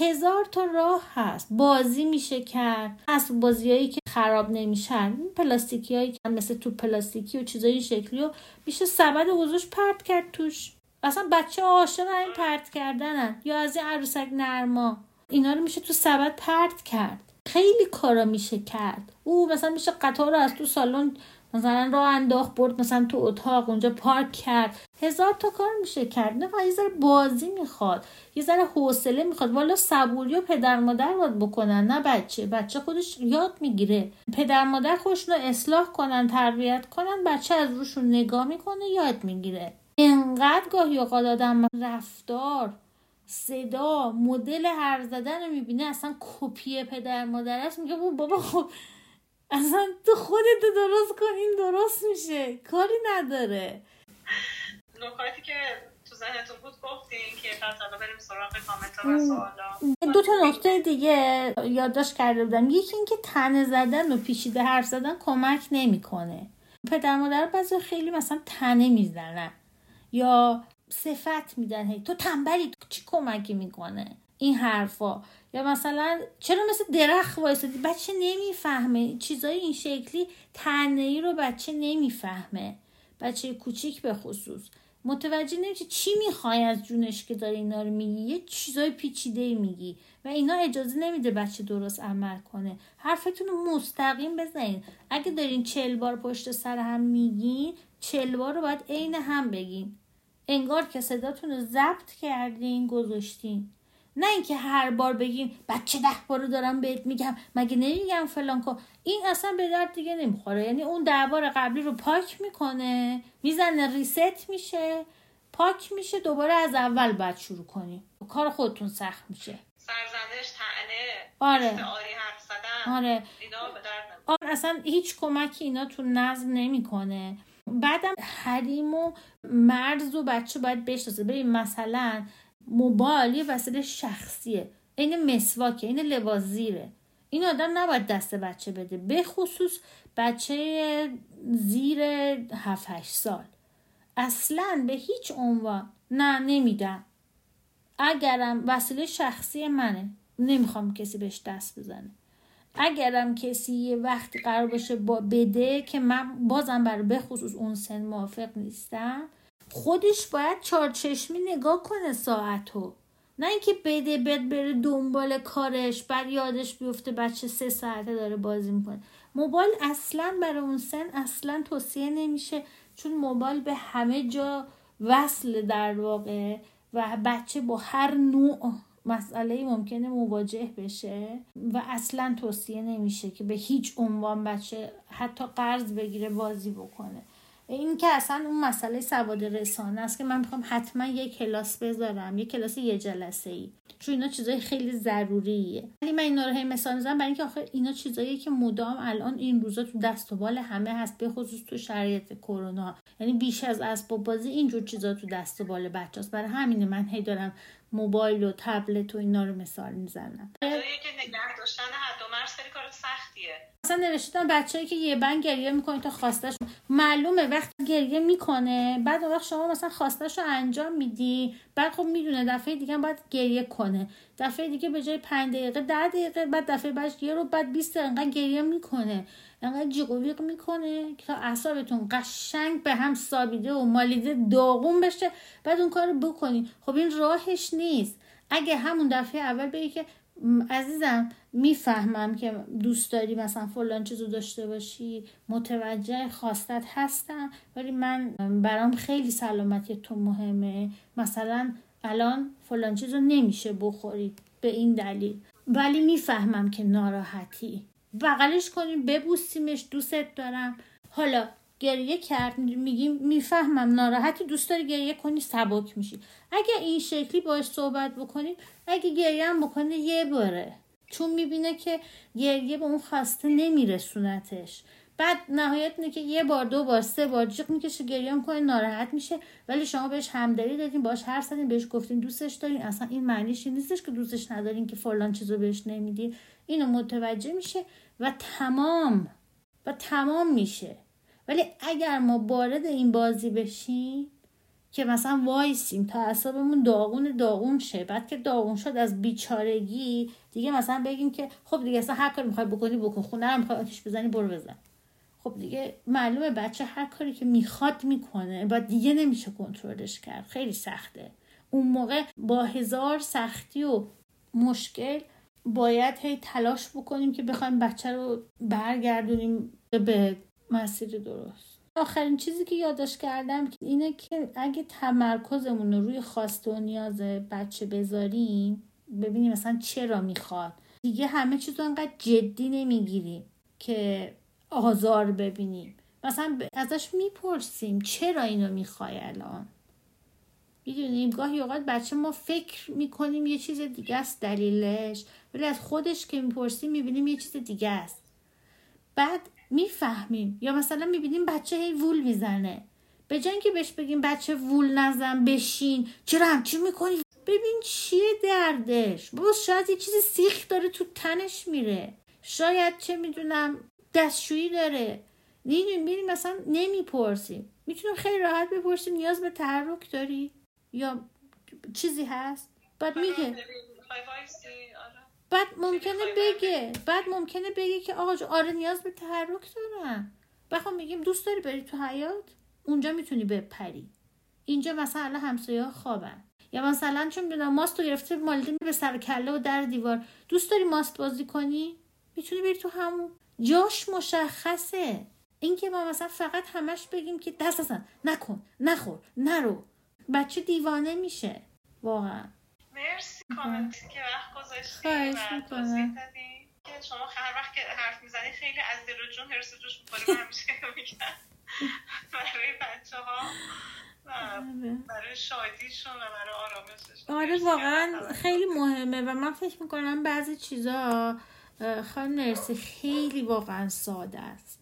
هزار تا راه هست. بازی میشه کرد. از بازیایی که خراب نمیشن. پلاستیکی هایی که مثل تو پلاستیکی و چیزای شکلی و میشه سبد وضوش پرت کرد توش. اصلا بچه عاشق این پرت کردنن. یا از این عروسک نرما. اینا رو میشه تو سبد پرت کرد. خیلی کارا میشه کرد. او مثلا میشه قطار رو از تو سالن مثلا راه انداخت برد مثلا تو اتاق اونجا پارک کرد. هزار تا کار میشه کرد. نه یه ذره بازی می‌خواد. یه ذره حوصله می‌خواد. والا صبوری و پدر مادر باید بکنن نه بچه. بچه خودش یاد می‌گیره. پدر مادر خودشون رو اصلاح کنن تربیت کنن بچه از روشون نگاه می‌کنه یاد می‌گیره. انقدر گاهی اوقات آدم رفتار صدا مدل حرف زدن رو می‌بینه اصلا کپی پدر مادر است. میگه بابا خب اصلا تو خودت درست کن این درست میشه. کاری نداره. نکاتی که تو ذهنتون بود گفتین که بعد بریم سراغ کامنت و سوالا. دو تا نکته دیگه یادداشت کرده بودم. یکی اینکه تنه زدن و پیچیده حرف زدن کمک نمی‌کنه. پدر مادر بعضی خیلی مثلا تنه می‌زنن یا صفت میدن. تو تنبلی چی کمکی می‌کنه؟ این حرفا. یا مثلا چرا مثل درخت وایسادی؟ بچه نمی‌فهمه. چیزای این شکلی تنه ای رو بچه نمی‌فهمه. بچه کوچیک به خصوص. متوجه نمیشه چی می‌خوای از جونش که داری اینا رو میگی؟ یه چیزای پیچیده میگی و اینا اجازه نمیده بچه درست عمل کنه. حرفتون رو مستقیم بزنین. اگه دارین چل بار پشت سر هم میگین چل بار رو باید عین هم بگین. انگار که صداتون رو ضبط کردین گذاشتین. نه اینکه هر بار بگین بچه ده بار رو دارم بهت میگم مگه نمیگم فلان کن. این اصلا به درد دیگه نمی‌خوره. یعنی اون ده بار قبلی رو پاک می‌کنه می‌زنه ریست میشه پاک میشه دوباره از اول باید شروع کنی. کار خودتون سخت میشه. سرزنش تعنه آره. آره. آره اصلا هیچ کمکی اینا تو نظم نمی‌کنه. بعدم حریم و مرز و بچه باید بشناسه. ببین مثلا موبایل یه وسیله شخصیه. این مسواکه این لباس زیره این آدم نباید دست بچه بده به خصوص بچه زیر 7 8 سال. اصلا به هیچ عنوان. نه نمیدم. اگرم وسیله شخصی منه نمی‌خوام کسی بهش دست بزنه. اگرم کسی یه وقتی قرار باشه با بده که من بازم برای بخصوص اون سن موافق نیستم خودش باید چارچشمی نگاه کنه ساعتو. نه اینکه بده بد بره دنبال کارش بعد یادش بیفته بچه سه ساعته داره بازی می‌کنه. موبایل اصلا برای اون سن اصلا توصیه نمیشه چون موبایل به همه جا وصل در واقع و بچه با هر نوع مسئله ممکنه مواجه بشه و اصلا توصیه نمیشه که به هیچ عنوان بچه حتی قرض بگیره بازی بکنه. این که اصلا اون مسئله سواد رسانه است که من می‌خوام حتما یه کلاس بذارم یه کلاس یه جلسه ای چون اینا چیزای خیلی ضروریه. ولی من اینا رو هی مثال می‌زنم برای اینکه آخه اینا چیزایی که مدام الان این روزا تو دست و بال همه هست به خصوص تو شرایط کرونا. یعنی بیش از اسباب بازی اینجور چیزا تو دست و بال بچاست برای همینه من هی دارم موبایل و تبلت و اینا رو مثال می‌زنم. که نگه داشتن حد و مرز خیلی کار سختیه. مثلا نوشتم بچه‌ای که یه بند گریه می‌کنه تا خواستش معلومه وقتی گریه می‌کنه بعد اون وقت شما مثلا خواستش رو انجام میدی. بعد خب می‌دونه دفعه دیگه باید گریه کنه. دفعه دیگه به جای 5 دقیقه 10 دقیقه بعد دفعه بعدش یه رو بعد 20 دقیقه گریه می‌کنه. انقدر جیغ و می‌کنه که اعصابتون قشنگ به هم سابیده و مالیده داغون بشه. بعد اون کارو بکنی. خب این راهش نیست. اگه همون دفعه اول بگی که عزیزم می‌فهمم که دوست داری مثلا فلان چیزو داشته باشی متوجه خواستت هستم ولی من برام خیلی سلامتی تو مهمه. مثلا الان فلان چیزو نمیشه بخوری به این دلیل. ولی می‌فهمم که ناراحتی. بغلش کنیم ببوسیمش دوستت دارم. حالا گریه کرد میگیم می‌فهمم ناراحتی دوست داری گریه کنی سبک میشی. اگه این شکلی باش صحبت بکنیم اگه گریه هم بکنه یه باره. چون می‌بینه که گریه به اون خواسته نمیرسونتش. بعد نهایت اینه که یه بار دو بار سه بار جیغ می‌کشه گریه می‌کنه ناراحت میشه. ولی شما بهش همدلی دادین باش هر زدین بهش گفتین دوستش دارین. اصلا این معنیش نیستش که دوستش ندارین که فلان چیزو بهش نمیدین. اینو متوجه میشه و تمام و تمام میشه. ولی اگر ما وارد این بازی بشیم که مثلا وایسیم تا اعصابمون داغون داغون شه. بعد که داغون شد از بیچارگی دیگه مثلا بگیم که خب دیگه اصلا هر کاری می‌خوای بکنی بکن. خونه رو می‌خوای آتیش بزنی برو بزن. خب دیگه معلومه بچه هر کاری که می‌خواد می‌کنه. و دیگه نمیشه کنترلش کرد. خیلی سخته. اون موقع با هزار سختی و مشکل باید هی تلاش بکنیم که بخوایم بچه رو برگردونیم به مسیر درست. آخرین چیزی که یادش کردم اینه که اگه تمرکزمون رو روی خواسته و نیاز بچه بذاریم ببینیم مثلا چرا می‌خواد. دیگه همه چیز رو انقدر جدی نمی‌گیریم که آزار ببینیم. مثلا ازش می‌پرسیم چرا اینو می‌خوای الان؟ می‌دونیم گاهی اوقات بچه ما فکر می‌کنیم یه چیز دیگه است دلیلش ولی از خودش که می‌پرسیم می‌بینیم یه چیز دیگه است. بعد می‌فهمیم. یا مثلا می‌بینیم بچه هی وول می‌زنه. به جای که بهش بگیم بچه وول نزن بشین. چرا همچین می‌کنی؟ ببین چیه دردش؟ بابا شاید یه چیز سیخ داره تو تنش میره. شاید چه می‌دونم دستشویی داره. می‌دونیم میریم مثلا نمی‌پرسیم. می‌تونیم خیلی راحت بپرسیم نیاز به تحرک داری؟ یا چیزی هست؟ بعد میگه. بعد ممکنه بگه. بعد ممکنه بگه که آقا آره نیاز به تحرک دارم. بخوام میگیم دوست داری بری تو حیات اونجا می‌تونی بپری. اینجا مثلا الان همسایه ها خوابن. یا مثلا چون بیدم ماست رو گرفته مالدین به سر کله و در دیوار. دوست داری ماست بازی کنی؟ می‌تونی بری تو همون. جاش مشخصه. اینکه ما مثلا فقط همش بگیم که دست اصلا نکن نخور نرو. بچه دیوانه میشه. واقعا. مرسی. کامنتی که وقت گذاشتی و توضیح که شما هر وقت که حرف می‌زنی خیلی از دل و جون حرس جوش همیشه برای بچه ها آره. برای شادیشون و برای آرامششون. آره واقعا خیلی مهمه و من فکر می‌کنم بعضی چیزا خانم نرسی خیلی واقعا ساده است.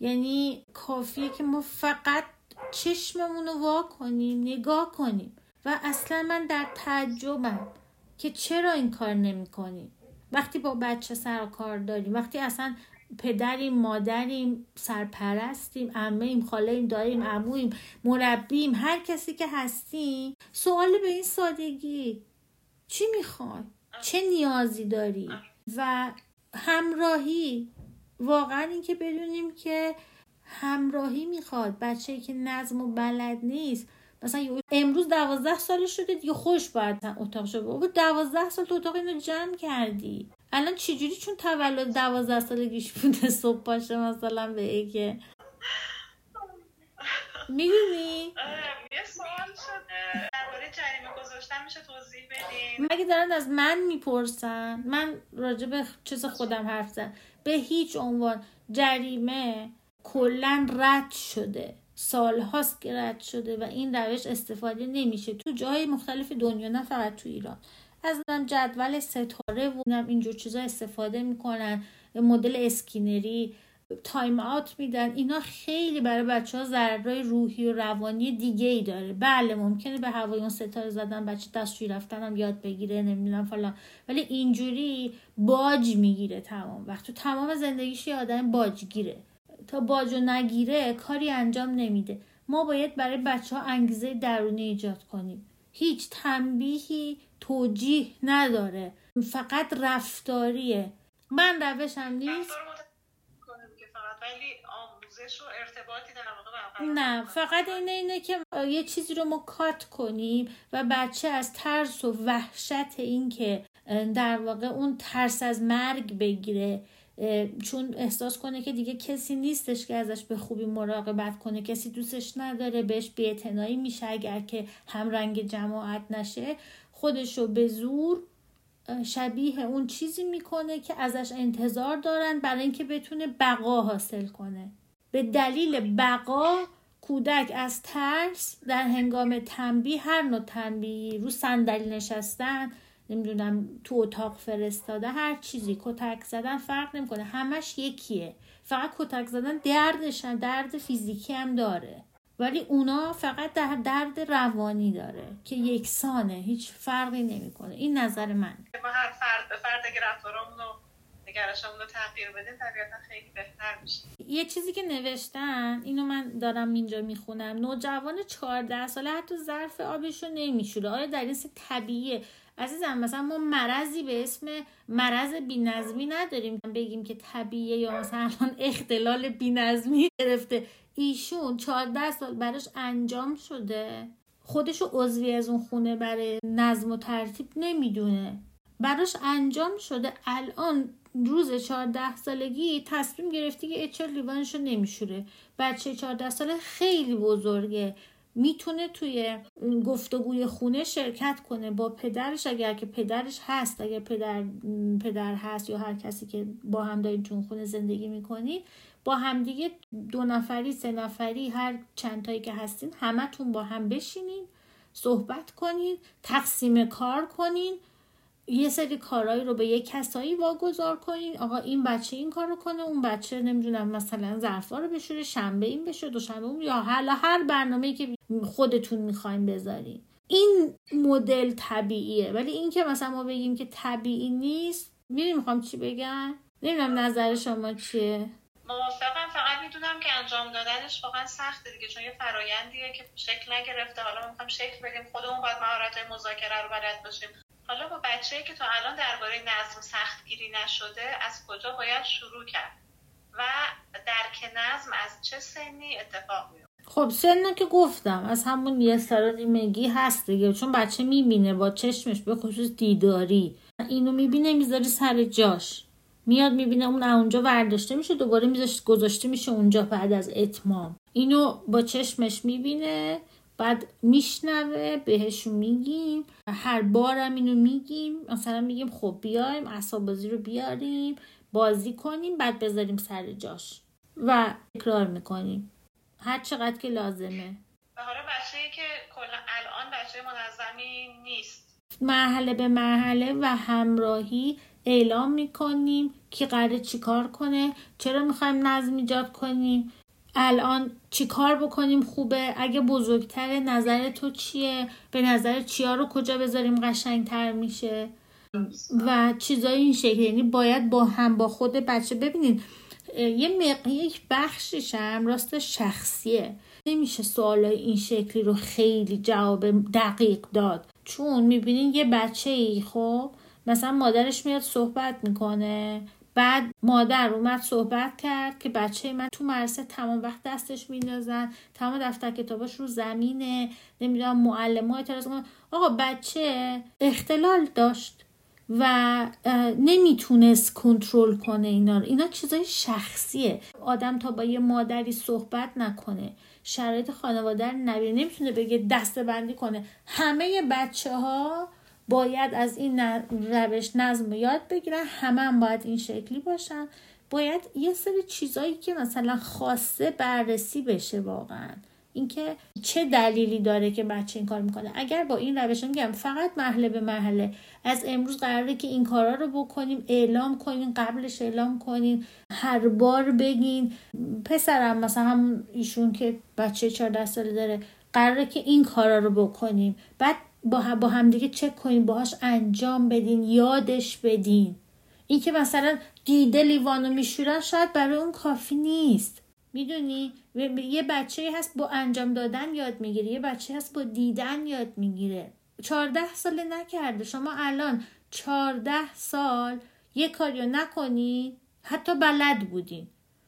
یعنی کافیه که ما فقط چشممون رو وا کنیم نگاه کنیم. و اصلا من در تعجبم که چرا این کار نمی کنیم وقتی با بچه سر کار داریم وقتی اصلا پدریم مادریم سرپرستیم امه ایم خاله ایم داریم عمویم مربیم هر کسی که هستیم سوال به این سادگی چی می‌خوای؟ چه نیازی داری؟ و همراهی واقعا اینکه بدونیم که همراهی می‌خواد. بچه که نظم و بلد نیست مثلا امروز دوازده سالش شده دیگه خوش باید اتاق شده بابا دوازده سال تو اتاق اینو جمع کردی. الان چجوری؟ چون تولد دوازده سالگیش بوده صبح باشه مثلا به که. می‌دونی؟ یه سوال شده. درباره جریمه گذاشتن میشه توضیح بدین؟ مگه دارن از من می‌پرسن؟ من راجع به چیز خودم حرف زن به هیچ عنوان. جریمه کلا رد شده. سال هاست رد شده و این روش استفاده نمیشه. تو جای مختلف دنیا نه فقط تو ایران. از جدول ستاره و اینجور چیزا استفاده می‌کنن. مدل اسکینری time out میدن. اینا خیلی برای بچه ها ضررهای روحی و روانی دیگه ای داره. بله ممکنه به هوای اون ستاره زدن بچه دستشویی رفتن هم یاد بگیره نمی‌دونم فلان. ولی اینجوری باج می‌گیره تمام. وقت تو تمام زندگیش یه آدم باجگیره. تا باجو نگیره کاری انجام نمیده. ما باید برای بچه ها انگیزه درونی ایجاد کنیم. هیچ تنبیهی توجیه نداره. فقط رفتاریه. من روشم نیست. نه فقط اینه اینه که یه چیزی رو ما کات کنیم و بچه از ترس و وحشت این که در واقع اون ترس از مرگ بگیره. چون احساس کنه که دیگه کسی نیستش که ازش به خوبی مراقبت کنه کسی دوستش نداره بهش بیعتنایی میشه اگر که همرنگ جماعت نشه. خودشو به زور شبیه اون چیزی می‌کنه که ازش انتظار دارن برای اینکه بتونه بقا حاصل کنه. به دلیل بقا کودک از ترس در هنگام تنبیه هر نوع تنبیه رو صندلی نشستن نمی‌دونم تو اتاق فرستاده هر چیزی. کتک زدن فرق نمی‌کنه. همش یکیه. فقط کتک زدن دردش درد فیزیکی هم داره. ولی اونا فقط در درد روانی داره که یکسانه. هیچ فرقی نمی‌کنه. این نظر من. ما هر فرد به فرد اگه رفتارمون رو نگرشمون رو تغییر بدیم طبیعتا خیلی بهتر میشه. یه چیزی که نوشتن اینو من دارم اینجا می‌خونم. نوجوان 14 ساله حتی ظرف آبش رو نمیشوره. آیا در این طبیعیه؟ عزیزم مثلا ما مرضی به اسم مرض بینظمی نداریم بگیم که طبیعیه یا مثلا اختلال بینظمی گرفته. ایشون 14 سال براش انجام شده. خودشو عضوی از اون خونه برای نظم و ترتیب نمی‌دونه. براش انجام شده. الان روز 14 سالگی تصمیم گرفتی که اچل لیوانشو نمیشوره. بچه 14 ساله خیلی بزرگه. می‌تونه توی گفتگوی خونه شرکت کنه با پدرش اگر که پدرش هست اگر پدر پدر هست یا هر کسی که با هم دارین چون خونه زندگی می‌کنید با همدیگه دو نفری سه نفری هر چند تایی که هستین همتون با هم بشینین صحبت کنین تقسیم کار کنین. یه سری کارهایی رو به یه کسایی واگذار کنین. آقا این بچه این کار کنه اون بچه نمی‌دونم مثلا ظرفا رو بشوره شنبه این بشه دوشنبه اون یا حالا هر برنامه‌ای که خودتون می‌خواین بذارین. این مدل طبیعیه. ولی این که مثلا ما بگیم که طبیعی نیست میریم می‌خوام چی بگم؟ نمی‌دونم نظر شما چیه. موافقم. فقط می‌دونم که انجام دادنش واقعا سخته دیگه چون یه فرایندیه که شکل نگرفته. حالا می‌خوام شکل بدیم خودمون باید مهارت مذاکره رو بلد باشیم. حالا با بچه‌ای که تا الان درباره نظم سختگیری نشده از کجا باید شروع کرد؟ و درک نظم از چه سنی اتفاق میفته خب سن که گفتم از همون یه سال نیمگی هست دیگه. چون بچه می‌بینه با چشمش به خصوص دیداری. اینو می‌بینه می‌ذاری سر جاش. میاد می‌بینه اون اونجا ورداشته میشه دوباره میذاشت گذاشته میشه اونجا بعد از اتمام. اینو با چشمش می‌بینه بعد میشنوه بهشون میگیم هر بارم اینو میگیم مثلا میگیم خب بیایم اصاب بازی رو بیاریم بازی کنیم بعد بذاریم سر جاش و تکرار می‌کنیم. هر چقدر که لازمه. و حالا بچه که کلا الان بچه منظمی نیست. مرحله به مرحله و همراهی اعلام می‌کنیم که قراره چیکار کنه چرا می‌خوایم نظم ایجاد کنیم. الان چی کار بکنیم؟ خوبه؟ اگه بزرگتر نظر تو چیه؟ به نظر چیا رو کجا بذاریم قشنگتر میشه؟ و چیزای این شکلی یعنی باید با هم با خود بچه ببینید یه مق... یک بخشش هم راست شخصیه. نمیشه سوالای این شکلی رو خیلی جواب دقیق داد. چون می‌بینین یه بچه ای خب؟ مثلا مادرش میاد صحبت می‌کنه. بعد مادر اومد صحبت کرد که بچه من تو مرسه تمام وقت دستش میندازن تمام دفتر کتاباش رو زمینه نمی‌دونم معلم های اعتراض آقا بچه اختلال داشت و نمی‌تونست کنترل کنه اینا رو. اینا چیزای شخصیه. آدم تا با یه مادری صحبت نکنه. شرایط خانواده رو نبینه. نمی‌تونه بگه دسته بندی کنه. همه بچه ها باید از این روش نظم یاد بگیرن. همه هم باید این شکلی باشن. باید یه سری چیزایی که مثلا خاصه بررسی بشه واقعا. اینکه چه دلیلی داره که بچه این کار می‌کنه. اگر با این روش میگم فقط محله به محله از امروز قراره که این کارا رو بکنیم اعلام کنین قبلش اعلام کنین هر بار بگین. پسرم مثلا هم ایشون که بچه 14 ساله داره قراره که این کارا رو بکنیم. بعد با, با همدیگه چک کنین باهاش انجام بدین یادش بدین. این که مثلا دیده لیوانو میشورن شاید برای اون کافی نیست. می‌دونی؟ یه بچه هست با انجام دادن یاد می‌گیره یه بچه هست با دیدن یاد می‌گیره. چهارده سال نکرده. شما الان چهارده سال یه کاریو نکنی حتی بلد بودین.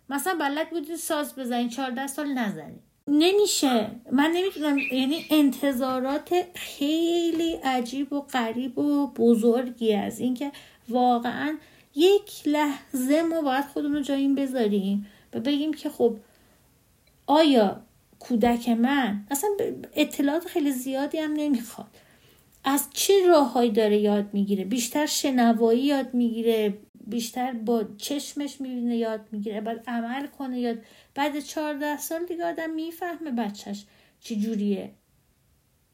مثلا بلد بودین ساز بزنین چهارده سال نزنین. نمیشه. من نمی‌تونم یعنی انتظارات خیلی عجیب و غریب و بزرگی از اینکه واقعا یک لحظه ما باید خودمون رو جایین بذاریم و بگیم که خب آیا کودک من؟ اصلا اطلاعات خیلی زیادی هم نمی‌خواد. از چه راههایی داره یاد می‌گیره؟ بیشتر شنوایی یاد می‌گیره؟ بیشتر با چشمش می‌بینه یاد می‌گیره بعد عمل کنه یاد. بعد چهارده سال دیگه آدم می‌فهمه بچهش چی جوریه.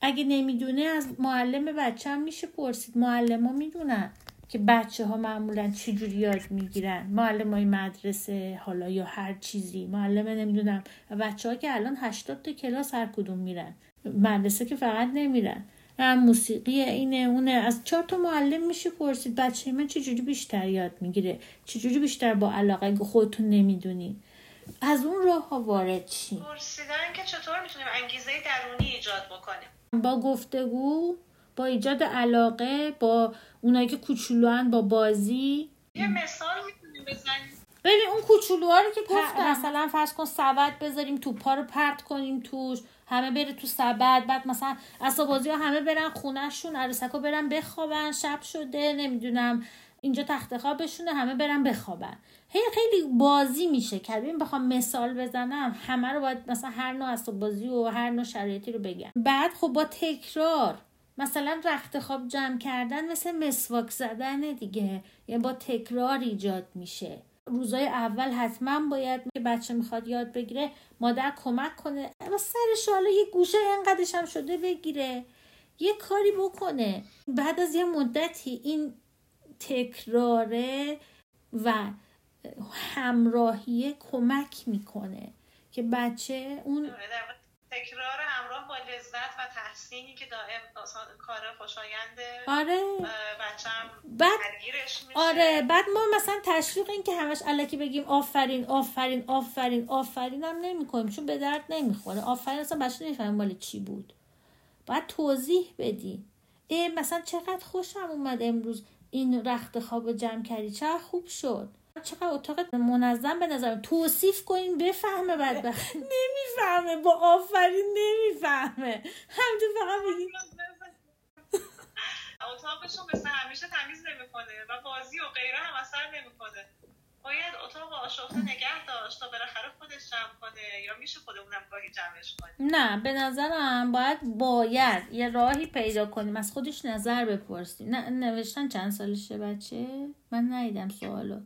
اگه نمی‌دونه از معلم بچه هم میشه پرسید. معلم ها می‌دونن که بچه ها معمولا چی جوری یاد می‌گیرن. معلم های مدرسه حالا یا هر چیزی. معلم نمی‌دونم. بچه ها که الان هشتاد تا کلاس هر کدوم میرن. مدرسه که فقط نمیرن. موسیقی اینه اونه. از چهار تا معلم میشه پرسید بچه من چجوری بیشتر یاد می‌گیره؟ چجوری بیشتر با علاقه اگه خودتون نمی‌دونی؟ از اون راه ها وارد چی پرسیدن که چطور می‌تونیم انگیزه درونی ایجاد بکنیم؟ با گفتگو با ایجاد علاقه با اونایی که کوچولوان با بازی. یه مثال می‌تونیم بزنیم؟ ببین اون کوچولوها رو که گفتم. مثلا فرض کن سبد بذاریم توپا رو پرت کنیم توش. همه بره تو سبد بعد مثلا اسبازی ها همه برن خونهشون عروسک برن بخوابن شب شده نمی‌دونم اینجا تخت خوابشونه همه برن بخوابن. هی خیلی بازی میشه که ببین بخوام مثال بزنم همه رو باید مثلا هر نوع اسباب بازی و هر نوع شرایطی رو بگم. بعد خب با تکرار مثلا رخت خواب جمع کردن مثل مسواک زدن دیگه یعنی با تکرار ایجاد میشه. روزای اول حتما باید که بچه می‌خواد یاد بگیره مادر کمک کنه و سرش حالا یه گوشه انقدرش هم شده بگیره. یه کاری بکنه. بعد از یه مدتی این تکراره و همراهیه کمک می‌کنه که بچه اون تکرار همراه با لذت و تحسینی که دائم کار خوشاینده آره. بچم بعد آره بعد ما مثلا تشویق این که همش علکی بگیم آفرین آفرین آفرین آفرین هم نمی کنیم چون به درد نمی‌خوره. آفرین اصلا بچه نمی‌فهمه مال چی بود. باید توضیح بدی. ای مثلا چقدر خوشم اومد امروز این رخت خواب جمع کردی؟ چقدر خوب شد. چقدر اتاق منظم به نظر توصیف کنین بفهمه بدبخت. نمی‌فهمه با آفرین نمی‌فهمه. هم تو فقط بگی اتاقشون مثل همیشه تمیز نمی‌کنه و بازی و غیره هم اثر نمی‌کنه. باید اتاق آشفته نگه داشت تا بالاخره خودش جمع کنه یا میشه خودمونم گاهی جمعش کنیم. نه به نظرم باید باید یه راهی پیدا کنیم. از خودش نظر بپرسیم. نه نوشتن چند سالشه بچه؟ من ندیدم سوالو.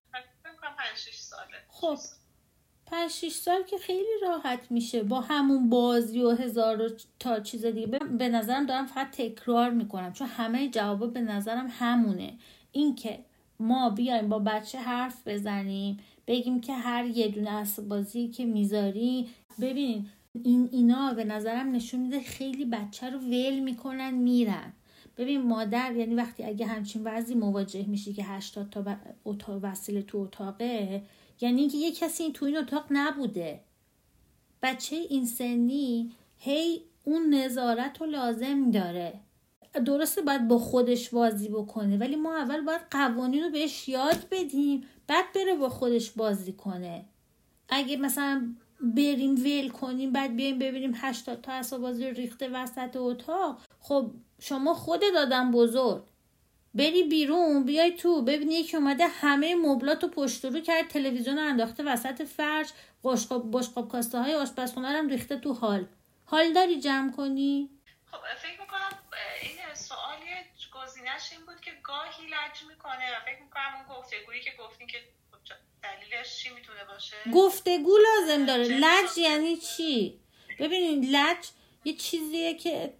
خب پنج شیش سال که خیلی راحت میشه با همون بازی و هزار تا چیز دیگه. به نظرم دارم فقط تکرار می‌کنم چون همه جوابا به نظرم همونه. اینکه ما بیایم با بچه حرف بزنیم بگیم که هر یه دونه بازی که می‌ذاری ببین این اینا به نظرم نشون میده خیلی بچه رو ول می‌کنن میرن. ببین مادر یعنی وقتی اگه همچین وضعی مواجه میشی که 80 تا وسیله تو اتاقه یعنی اینکه یه کسی تو این اتاق نبوده. بچه این سنی هی اون نظارت رو لازم داره. درسته باید با خودش بازی بکنه ولی ما اول باید قوانین رو بهش یاد بدیم بعد بره با خودش بازی کنه. اگه مثلا بریم ول کنیم بعد بیایم ببینیم 80 تا اصلا بازی ریخته وسط اتاق خب شما خود دادم بزرگ. بری بیرون بیای تو. ببینی یکی اومده همه مبلات و پشت رو کرد تلویزیون انداخته وسط فرش قشقاب بشقاب کاسته های آشپزخونه هم ریخته تو حال. حال داری جمع کنی؟ خب فکر می‌کنم این سوالی گزینش این بود که گاهی لج می‌کنه و فکر می‌کنم اون گفتگویی که گفتین که خب دلیلش چی می‌تونه باشه؟ گفتگو لازم داره. لج یعنی چی؟ ببینید لج یه چیزیه که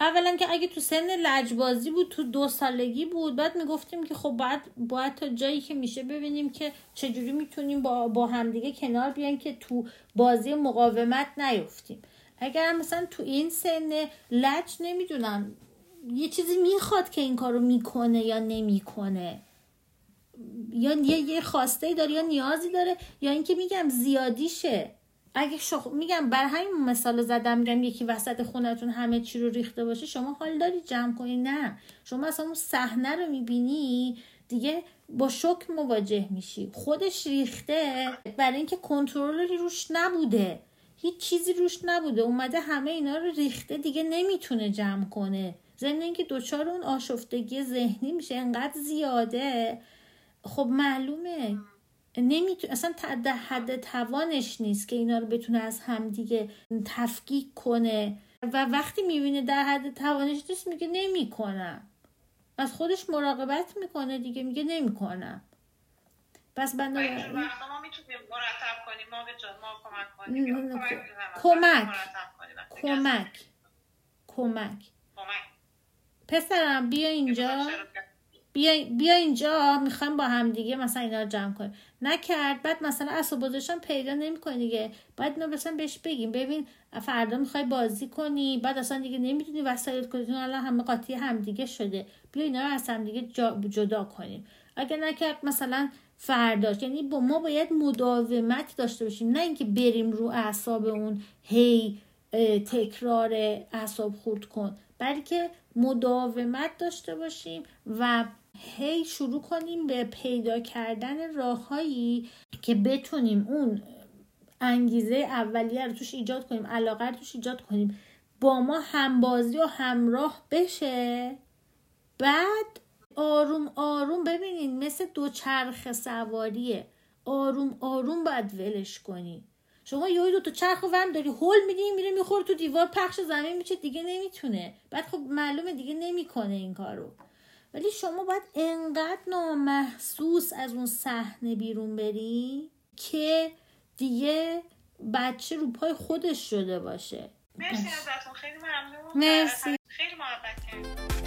اولا که اگه تو سن لجبازی بود تو دو سالگی بود بعد می‌گفتیم که خب باید, باید تا جایی که میشه ببینیم که چجوری می‌تونیم با, با همدیگه کنار بیان که تو بازی مقاومت نیفتیم. اگر مثلا تو این سن لج نمی‌دونم یه چیزی می‌خواد که این کارو می‌کنه یا نمی‌کنه. یا یه, یه خواسته داره یا نیازی داره یا اینکه میگم زیادیشه. اگه شخ... میگم بر همین مثال زدم میگم یکی وسط خونتون همه چی رو ریخته باشه شما حال داری جمع کنی؟ نه. شما اصلا اون صحنه رو می‌بینی دیگه با شک مواجه میشی. خودش ریخته برای اینکه کنترلی روش نبوده. هیچ چیزی روش نبوده. اومده همه اینا رو ریخته دیگه نمی‌تونه جمع کنه. ضمن اینکه دوچار اون آشفتگی ذهنی میشه. انقدر زیاده. خب معلومه. نمی‌تونه اصلا در حد توانش نیست که اینا رو بتونه از همدیگه تفکیک کنه. و وقتی می‌بینه در حد توانش نیست میگه نمی‌کنم. از خودش مراقبت می‌کنه دیگه میگه نمی‌کنم. پس بنده ما می‌تونیم مرتب کنیم. ما به ما کمک کمک کمک. کمک. پسرم بیا اینجا. بیا, بیا اینجا. می‌خوام با هم دیگه مثلا اینا رو جمع کنیم. نکرد. بعد مثلا اسبابازشم پیدا نمی‌کنه دیگه. بعد اینو مثلا بهش بگیم ببین فردا می‌خوای بازی کنی. بعد اصلا دیگه نمی‌تونی وسایل کنی الان همه قاطی همدیگه شده. بیا اینا رو از دیگه جدا کنیم. اگه نکرد مثلا فرداش یعنی با ما باید مداومت داشته باشیم. نه اینکه بریم رو اعصاب اون هی تکرار اعصاب خورد کن. بلکه مداومت داشته باشیم و هی شروع کنیم به پیدا کردن راههایی که بتونیم اون انگیزه اولیه رو توش ایجاد کنیم علاقه رو توش ایجاد کنیم با ما همبازی و همراه بشه. بعد آروم آروم ببینین مثل دوچرخ سواریه. آروم آروم باید ولش کنی. شما یه دو تا چرخ ورم داری هول میدی میره می‌خوره تو دیوار پخش زمین میشه دیگه نمی‌تونه. بعد خب معلومه دیگه نمی‌کنه این کارو. ولی شما باید انقدر نامحسوس از اون صحنه بیرون بری که دیگه بچه رو پای خودش شده باشه. مرسی ازتون. خیلی ممنون. مرسی. خیلی محبت کردیم.